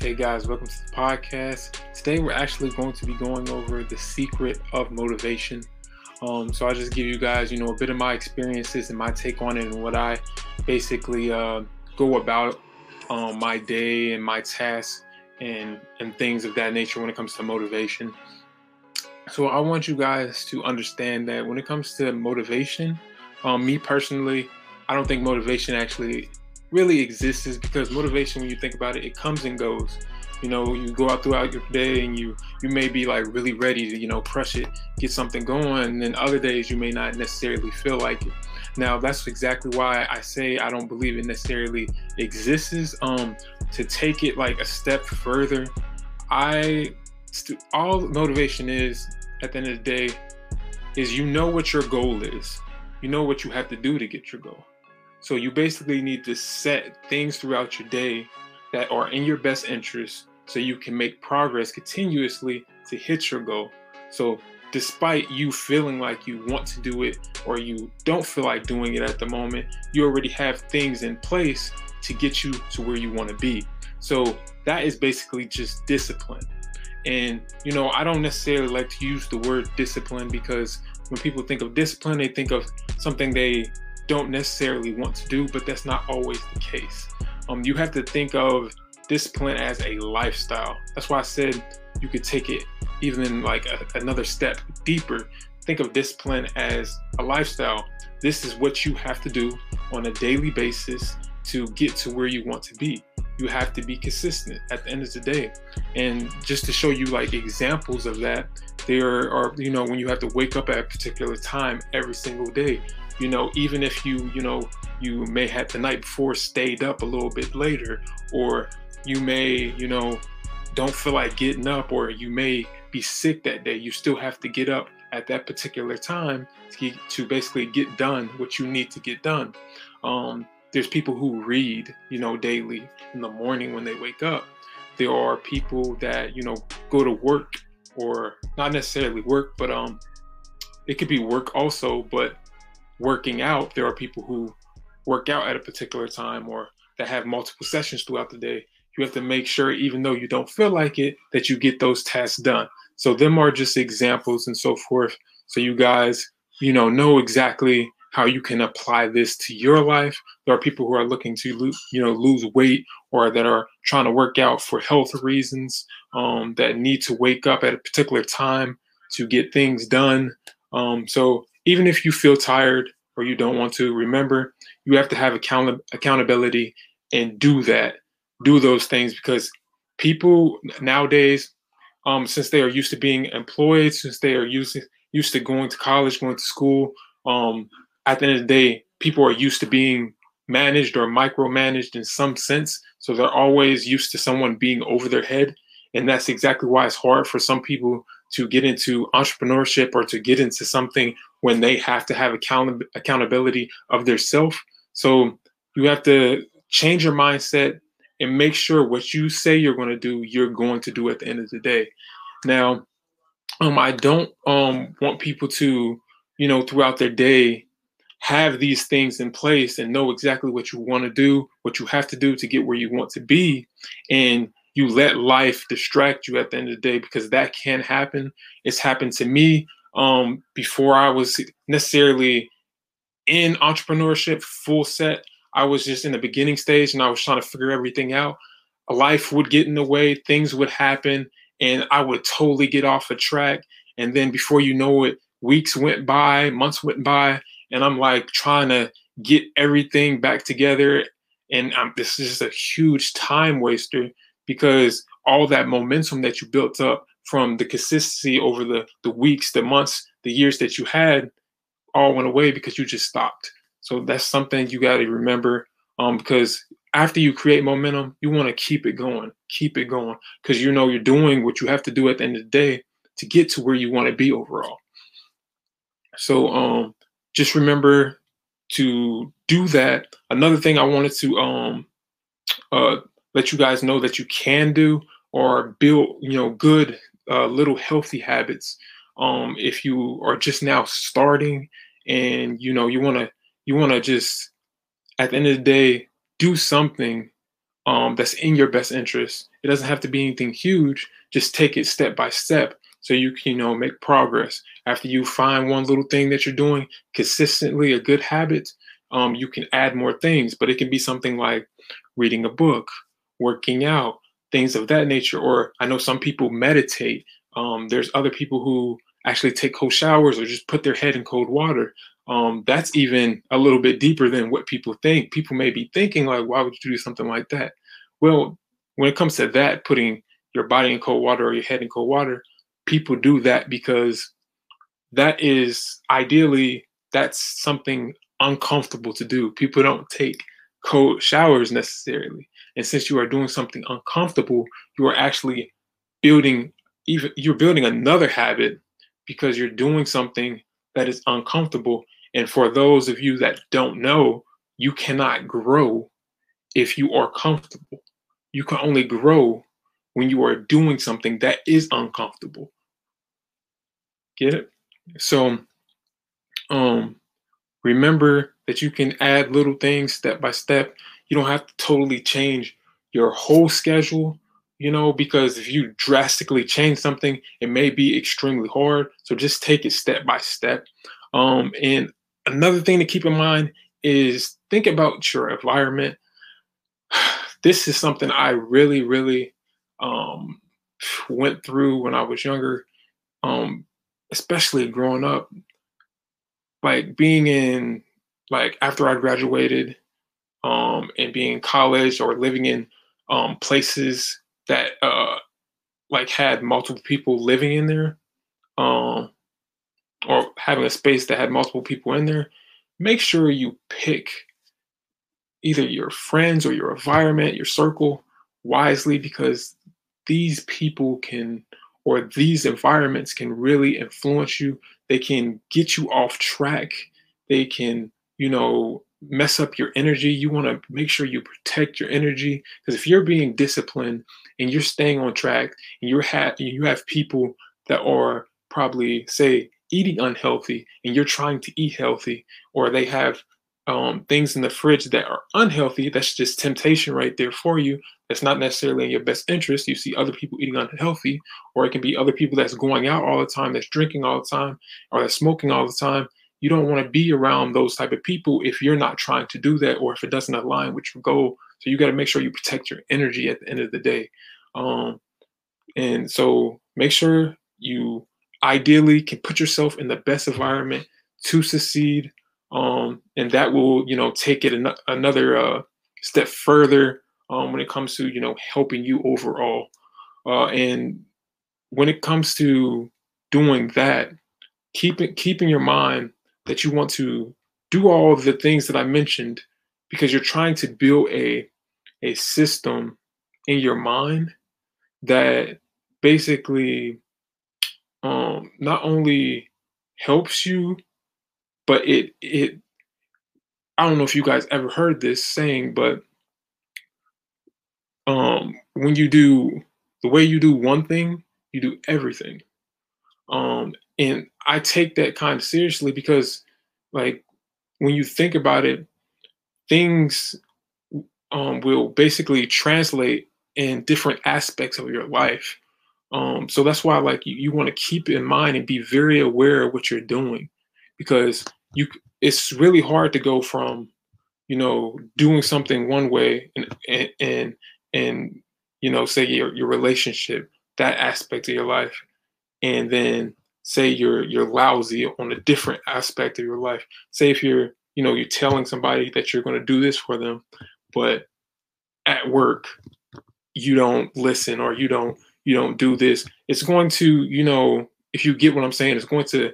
Hey guys, welcome to the podcast. Today we're actually going to be going over the secret of motivation. Um, so I'll just give you guys, you know, a bit of my experiences and my take on it and what I basically uh, go about um, my day and my tasks and and things of that nature when it comes to motivation. So I want you guys to understand that when it comes to motivation, um, me personally, I don't think motivation actually really exists is because motivation when you think about it it comes and goes. You know you go out throughout your day and you you may be like really ready to you know crush it get something going and then other days you may not necessarily feel like it. Now that's exactly why i say i don't believe it necessarily exists. Um to take it like a step further i all motivation is at the end of the day is you know what your goal is. You know what you have to do to get your goal so you basically need to set things throughout your day that are in your best interest so you can make progress continuously to hit your goal. So despite you feeling like you want to do it or you don't feel like doing it at the moment, you already have things in place to get you to where you want to be. So that is basically just discipline. And you know, I don't necessarily like to use the word discipline because when people think of discipline, they think of something they don't necessarily want to do, but that's not always the case. Um, you have to think of discipline as a lifestyle. That's why I said you could take it even like a, another step deeper. Think of discipline as a lifestyle. This is what you have to do on a daily basis to get to where you want to be. You have to be consistent at the end of the day. And just to show you like examples of that, there are, you know, when you have to wake up at a particular time every single day, you know even if you you know you may have the night before stayed up a little bit later or you may you know don't feel like getting up or you may be sick that day you still have to get up at that particular time to, to basically get done what you need to get done. Um, there's people who read you know daily in the morning when they wake up. There are people that you know go to work or not necessarily work but um it could be work also but working out, there are people who work out at a particular time or that have multiple sessions throughout the day. You have to make sure, even though you don't feel like it, that you get those tasks done. So them are just examples and so forth. So you guys, you know, know exactly how you can apply this to your life. There are people who are looking to lose, you know, lose weight or that are trying to work out for health reasons, um, that need to wake up at a particular time to get things done. Um, so even if you feel tired or you don't want to, remember you have to have account- accountability and do that, do those things because people nowadays, um, since they are used to being employed, since they are used used to going to college, going to school, um, at the end of the day, people are used to being managed or micromanaged in some sense. So they're always used to someone being over their head. And that's exactly why it's hard for some people to get into entrepreneurship or to get into something when they have to have account- accountability of their self. So you have to change your mindset and make sure what you say you're going to do, you're going to do at the end of the day. Now, um, I don't um, want people to, you know, throughout their day have these things in place and know exactly what you want to do, what you have to do to get where you want to be. And you let life distract you at the end of the day because that can happen. It's happened to me um, before I was necessarily in entrepreneurship full set. I was just in the beginning stage and I was trying to figure everything out. Life would get in the way, things would happen, and I would totally get off a track. And then before you know it, weeks went by, months went by, and I'm like trying to get everything back together. And I'm, this is just a huge time waster because all that momentum that you built up from the consistency over the the weeks, the months, the years that you had all went away because you just stopped. So that's something you got to remember um, because after you create momentum, you want to keep it going, keep it going because you know you're doing what you have to do at the end of the day to get to where you want to be overall. So um, just remember to do that. Another thing I wanted to um, uh, let you guys know that you can do or build, you know, good uh, little healthy habits. Um, if you are just now starting and you know you want to you want to just at the end of the day do something um, that's in your best interest. It doesn't have to be anything huge. Just take it step by step so you can, you know, make progress. After you find one little thing that you're doing consistently, a good habit, um, you can add more things. But it can be something like reading a book, working out, things of that nature. Or I know some people meditate. Um, there's other people who actually take cold showers or just put their head in cold water. Um, that's even a little bit deeper than what people think. People may be thinking like, why would you do something like that? Well, when it comes to that, putting your body in cold water or your head in cold water, people do that because that is ideally that's something uncomfortable to do. People don't take cold showers necessarily. And since you are doing something uncomfortable, you are actually building even you're building another habit because you're doing something that is uncomfortable. And for those of you that don't know, you cannot grow if you are comfortable. You can only grow when you are doing something that is uncomfortable. Get it? So um remember that you can add little things step by step. You don't have to totally change your whole schedule, you know, because if you drastically change something, it may be extremely hard. So just take it step by step. Um, and another thing to keep in mind is think about your environment. This is something I really, really um, went through when I was younger, um, especially growing up. Like being in, like after I graduated, um, and being in college or living in um, places that uh, like had multiple people living in there, um, or having a space that had multiple people in there, make sure you pick either your friends or your environment, your circle wisely because these people can or these environments can really influence you. They can get you off track. They can, you know, mess up your energy. You want to make sure you protect your energy. Because if you're being disciplined and you're staying on track and you're ha- you have people that are probably say eating unhealthy and you're trying to eat healthy or they have um, things in the fridge that are unhealthy that's just temptation right there for you. That's not necessarily in your best interest. You see other people eating unhealthy or it can be other people that's going out all the time that's drinking all the time or that's smoking all the time you don't want to be around those type of people if you're not trying to do that or if it doesn't align with your goal. So you got to make sure you protect your energy at the end of the day. Um, and so make sure you ideally can put yourself in the best environment to succeed um, and that will you know take it an- another uh, step further um, when it comes to you know helping you overall. Uh, and when it comes to doing that keeping keeping your mind that you want to do all the things that i mentioned because you're trying to build a a system in your mind that basically um, not only helps you, but it it I don't know if you guys ever heard this saying, but um, when you do the way you do one thing, you do everything. Um, and I take that kind of seriously because, like, when you think about it, things um, will basically translate in different aspects of your life. Um, so that's why like you, you want to keep in mind and be very aware of what you're doing because you it's really hard to go from you know doing something one way and and and, and you know say your your relationship that aspect of your life and then say you're you're lousy on a different aspect of your life say if you're you know you're telling somebody that you're going to do this for them but at work you don't listen or you don't you don't do this, it's going to, you know, if you get what I'm saying, it's going to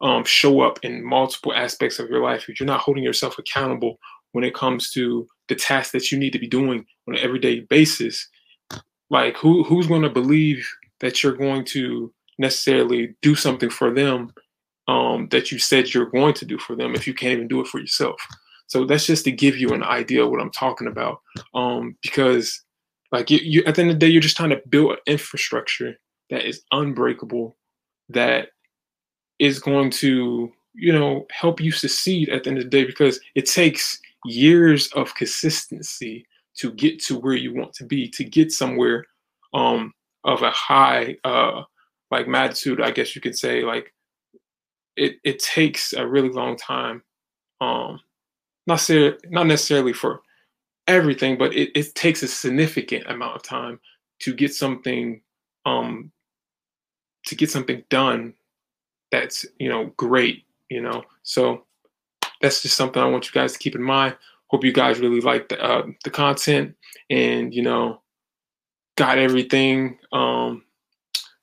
um, show up in multiple aspects of your life. If you're not holding yourself accountable when it comes to the tasks that you need to be doing on an everyday basis, like who who's going to believe that you're going to necessarily do something for them um, that you said you're going to do for them if you can't even do it for yourself? So that's just to give you an idea of what I'm talking about. Um, because like you, you, at the end of the day, you're just trying to build an infrastructure that is unbreakable, that is going to, you know, help you succeed at the end of the day because it takes years of consistency to get to where you want to be, to get somewhere um, of a high uh, like magnitude, I guess you could say. Like it it takes a really long time. Um, not necessarily not necessarily for everything, but it, it takes a significant amount of time to get something um to get something done that's you know great you know so that's just something i want you guys to keep in mind hope you guys really like the, uh, the content and you know got everything um,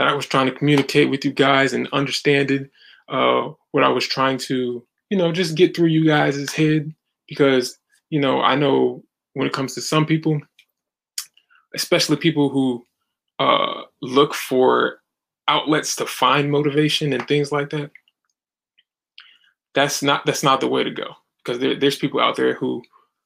that i was trying to communicate with you guys and understanding uh, what i was trying to you know just get through you guys' head. Because you know i know when it comes to some people especially people who uh, look for outlets to find motivation and things like that that's not that's not the way to go. Because there, there's people out there who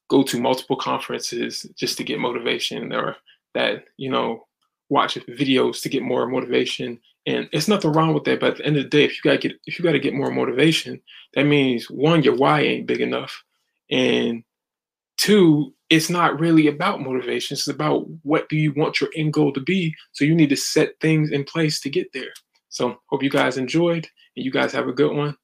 go to multiple conferences just to get motivation or that you know watch videos to get more motivation. And it's nothing wrong with that but at the end of the day if you gotta get if you gotta get more motivation that means one your why ain't big enough. And two it's not really about motivation. It's about what do you want your end goal to be. So you need to set things in place to get there. So hope you guys enjoyed and you guys have a good one